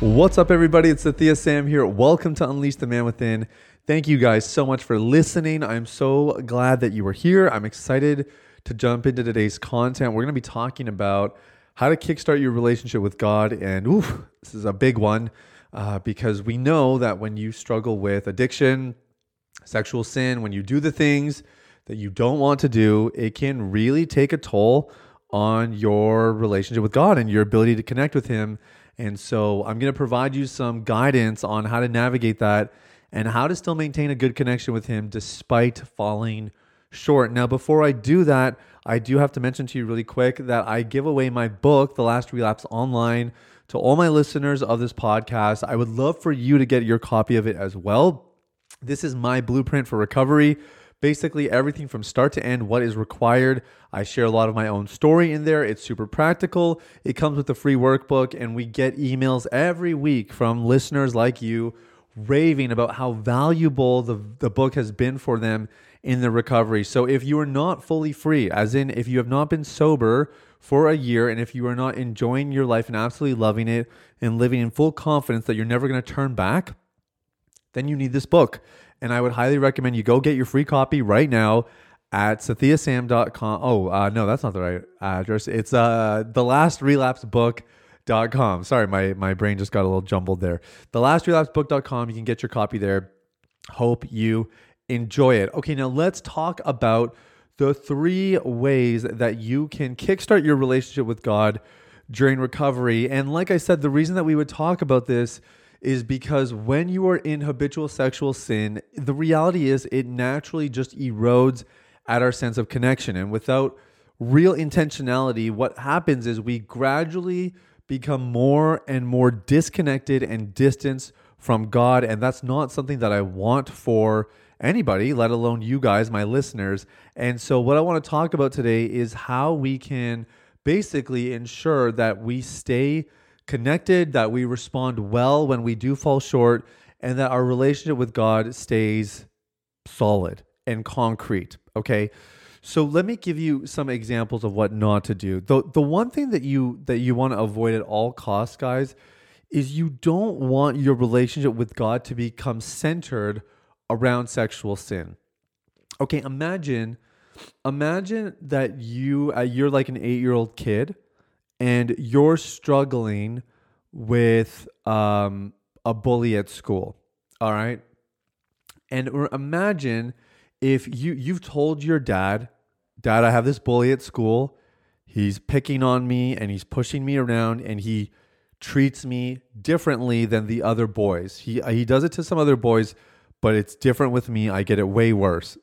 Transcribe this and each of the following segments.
What's up, everybody? It's Sathiya Sam here. Welcome to Unleash the Man Within. Thank you guys so much for listening. I'm so glad that you were here. I'm excited to jump into today's content. We're going to be talking about how to kickstart your relationship with God. And ooh, this is a big one uh, because we know that when you struggle with addiction, sexual sin, when you do the things that you don't want to do, it can really take a toll on your relationship with God and your ability to connect with Him and so I'm going to provide you some guidance on how to navigate that and how to still maintain a good connection with Him despite falling short. Now, before I do that, I do have to mention to you really quick that I give away my book, The Last Relapse, online to all my listeners of this podcast. I would love for you to get your copy of it as well. This is my blueprint for recovery basically everything from start to end, what is required. I share a lot of my own story in there. It's super practical. It comes with a free workbook, and we get emails every week from listeners like you raving about how valuable the, the book has been for them in the recovery. So if you are not fully free, as in if you have not been sober for a year and if you are not enjoying your life and absolutely loving it and living in full confidence that you're never going to turn back, then you need this book. And I would highly recommend you go get your free copy right now at sathiyasam.com. Oh, uh, no, that's not the right address. It's uh, the last relapse. Sorry, my, my brain just got a little jumbled there. The last relapse book.com. You can get your copy there. Hope you enjoy it. Okay, now let's talk about the three ways that you can kickstart your relationship with God during recovery. And like I said, the reason that we would talk about this is because when you are in habitual sexual sin, the reality is it naturally just erodes at our sense of connection. And without real intentionality, what happens is we gradually become more and more disconnected and distant from God. And that's not something that I want for anybody, let alone you guys, my listeners. And so, what I want to talk about today is how we can basically ensure that we stay connected, that we respond well when we do fall short, and that our relationship with God stays solid and concrete. Okay. So let me give you some examples of what not to do. The the one thing that you that you want to avoid at all costs, guys, is you don't want your relationship with God to become centered around sexual sin. Okay, imagine imagine that you uh, you're like an 8-year-old kid and you're struggling with um, a bully at school, all right? And imagine if you you've told your dad, "Dad, I have this bully at school. He's picking on me and he's pushing me around and he treats me differently than the other boys. He he does it to some other boys, but it's different with me. I get it way worse."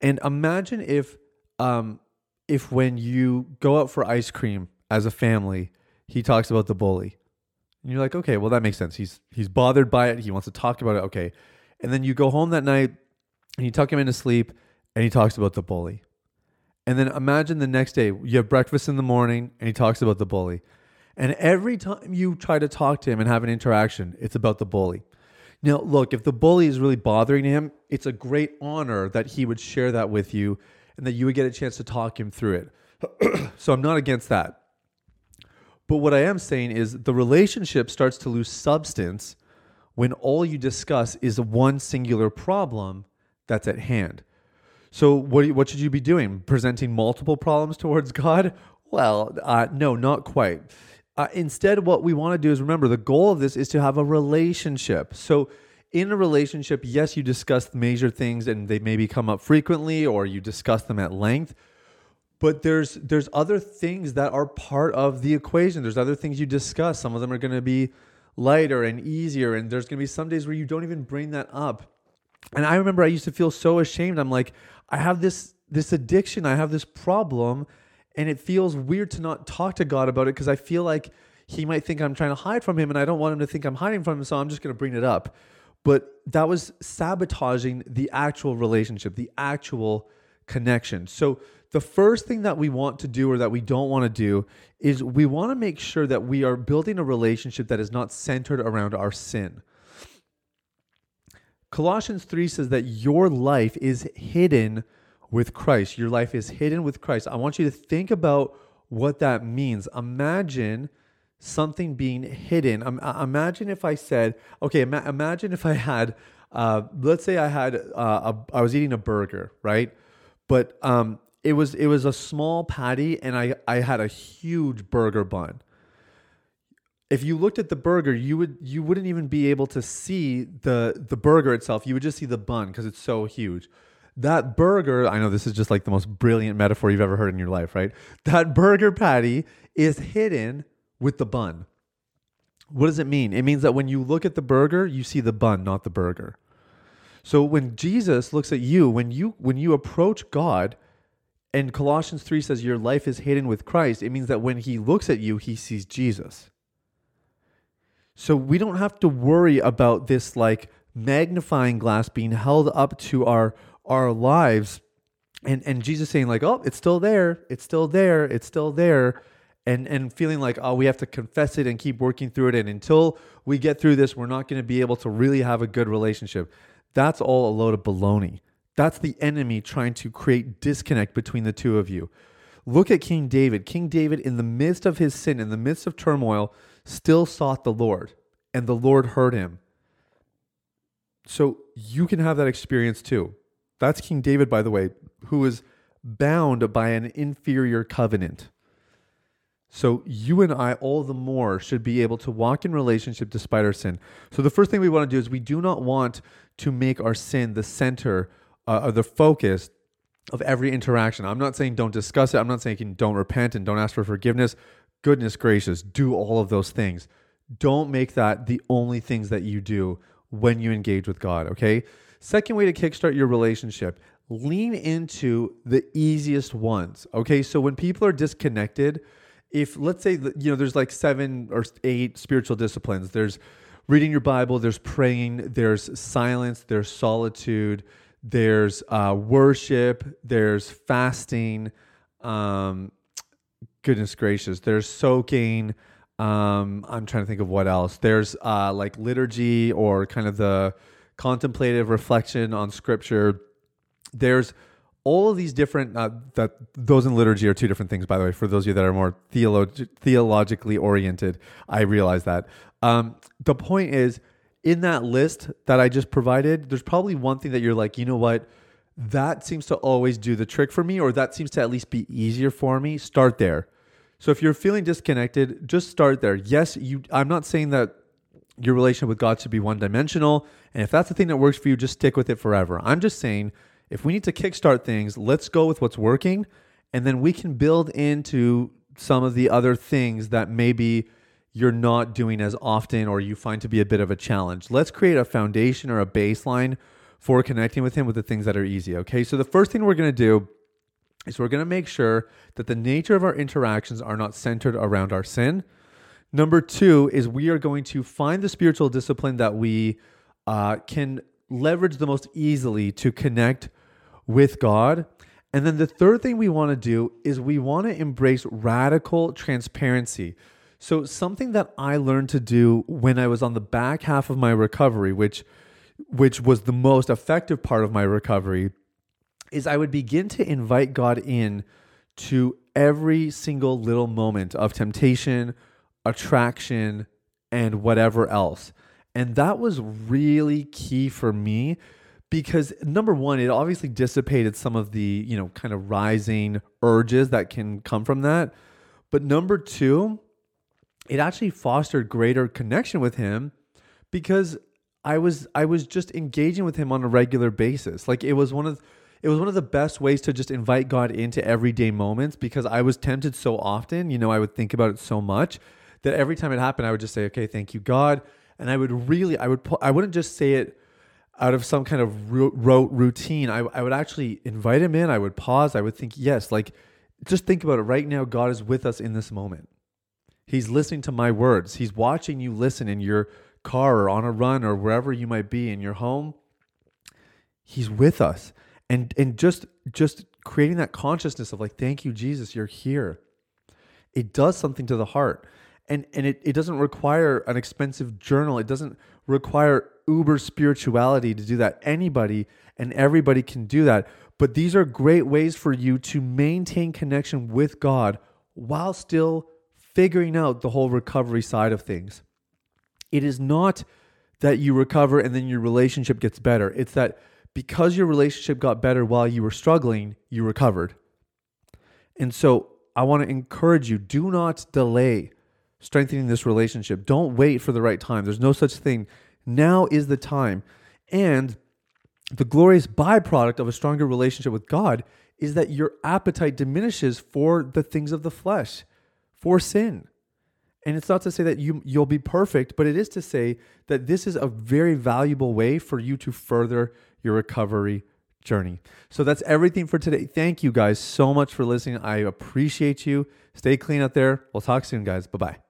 And imagine if um if when you go out for ice cream as a family, he talks about the bully. And you're like, okay, well that makes sense. He's he's bothered by it. He wants to talk about it. Okay. And then you go home that night and you tuck him into sleep and he talks about the bully. And then imagine the next day, you have breakfast in the morning and he talks about the bully. And every time you try to talk to him and have an interaction, it's about the bully. Now, look, if the bully is really bothering him, it's a great honor that he would share that with you and that you would get a chance to talk him through it. so I'm not against that. But what I am saying is the relationship starts to lose substance when all you discuss is one singular problem that's at hand. So what what should you be doing? Presenting multiple problems towards God? Well, uh, no, not quite. Uh, instead, what we want to do is remember the goal of this is to have a relationship. So in a relationship, yes, you discuss major things and they maybe come up frequently or you discuss them at length. But there's there's other things that are part of the equation. There's other things you discuss. Some of them are going to be lighter and easier and there's going to be some days where you don't even bring that up. And I remember I used to feel so ashamed. I'm like, I have this this addiction, I have this problem and it feels weird to not talk to God about it because I feel like he might think I'm trying to hide from him and I don't want him to think I'm hiding from him, so I'm just going to bring it up. But that was sabotaging the actual relationship, the actual connection. So the first thing that we want to do or that we don't want to do is we want to make sure that we are building a relationship that is not centered around our sin. Colossians 3 says that your life is hidden with Christ. Your life is hidden with Christ. I want you to think about what that means. Imagine something being hidden. Um, imagine if I said, okay, ima- imagine if I had, uh, let's say I had, uh, a, I was eating a burger, right? But um, it was it was a small patty, and I I had a huge burger bun if you looked at the burger, you would you wouldn't even be able to see the the burger itself. You would just see the bun because it's so huge. That burger, I know this is just like the most brilliant metaphor you've ever heard in your life, right? That burger patty is hidden with the bun. What does it mean? It means that when you look at the burger, you see the bun, not the burger. So when Jesus looks at you, when you when you approach God, and Colossians 3 says your life is hidden with Christ, it means that when he looks at you, he sees Jesus. So we don't have to worry about this like magnifying glass being held up to our our lives and and Jesus saying like, "Oh, it's still there. It's still there. It's still there." And and feeling like, "Oh, we have to confess it and keep working through it and until we get through this, we're not going to be able to really have a good relationship." That's all a load of baloney. That's the enemy trying to create disconnect between the two of you. Look at King David. King David, in the midst of his sin, in the midst of turmoil, still sought the Lord, and the Lord heard him. So you can have that experience too. That's King David, by the way, who is bound by an inferior covenant. So you and I, all the more, should be able to walk in relationship despite our sin. So the first thing we want to do is we do not want to make our sin the center uh, or the focus of every interaction. I'm not saying don't discuss it. I'm not saying don't repent and don't ask for forgiveness goodness gracious, do all of those things. Don't make that the only things that you do when you engage with God, okay? Second way to kickstart your relationship, lean into the easiest ones, okay? So when people are disconnected, if let's say you know there's like seven or eight spiritual disciplines, there's reading your Bible, there's praying, there's silence, there's solitude, there's uh, worship, there's fasting, um, goodness gracious, there's soaking. Um, I'm trying to think of what else. There's uh, like liturgy or kind of the contemplative reflection on scripture. There's all of these different uh, that those in liturgy are two different things by the way for those of you that are more theolog- theologically oriented i realize that um, the point is in that list that i just provided there's probably one thing that you're like you know what that seems to always do the trick for me, or that seems to at least be easier for me. Start there. So if you're feeling disconnected, just start there. Yes, you I'm not saying that your relationship with God should be one dimensional. And if that's the thing that works for you, just stick with it forever. I'm just saying if we need to kickstart things, let's go with what's working. And then we can build into some of the other things that maybe you're not doing as often or you find to be a bit of a challenge. Let's create a foundation or a baseline for connecting with Him with the things that are easy. Okay, so the first thing we're going to do is we're going to make sure that the nature of our interactions are not centered around our sin. Number two is we are going to find the spiritual discipline that we uh, can leverage the most easily to connect with God. And then the third thing we want to do is we want to embrace radical transparency. So, something that I learned to do when I was on the back half of my recovery, which which was the most effective part of my recovery, is I would begin to invite God in to every single little moment of temptation, attraction, and whatever else. And that was really key for me because number one, it obviously dissipated some of the, you know, kind of rising urges that can come from that. But number two, it actually fostered greater connection with him because I was I was just engaging with him on a regular basis. Like it was one of it was one of the best ways to just invite God into everyday moments because I was tempted so often, you know, I would think about it so much that every time it happened I would just say, "Okay, thank you God." And I would really I would I wouldn't just say it out of some kind of rote routine. I I would actually invite him in, I would pause, I would think, "Yes, like just think about it right now God is with us in this moment." He's listening to my words. He's watching you listen in your car or on a run or wherever you might be in your home. He's with us. And and just just creating that consciousness of like, thank you, Jesus, you're here. It does something to the heart. And and it, it doesn't require an expensive journal. It doesn't require uber spirituality to do that. Anybody and everybody can do that. But these are great ways for you to maintain connection with God while still figuring out the whole recovery side of things. It is not that you recover and then your relationship gets better. It's that because your relationship got better while you were struggling, you recovered. And so I want to encourage you do not delay strengthening this relationship. Don't wait for the right time. There's no such thing. Now is the time. And the glorious byproduct of a stronger relationship with God is that your appetite diminishes for the things of the flesh for sin. And it's not to say that you you'll be perfect, but it is to say that this is a very valuable way for you to further your recovery journey. So that's everything for today. Thank you guys so much for listening. I appreciate you. Stay clean out there. We'll talk soon, guys. Bye-bye.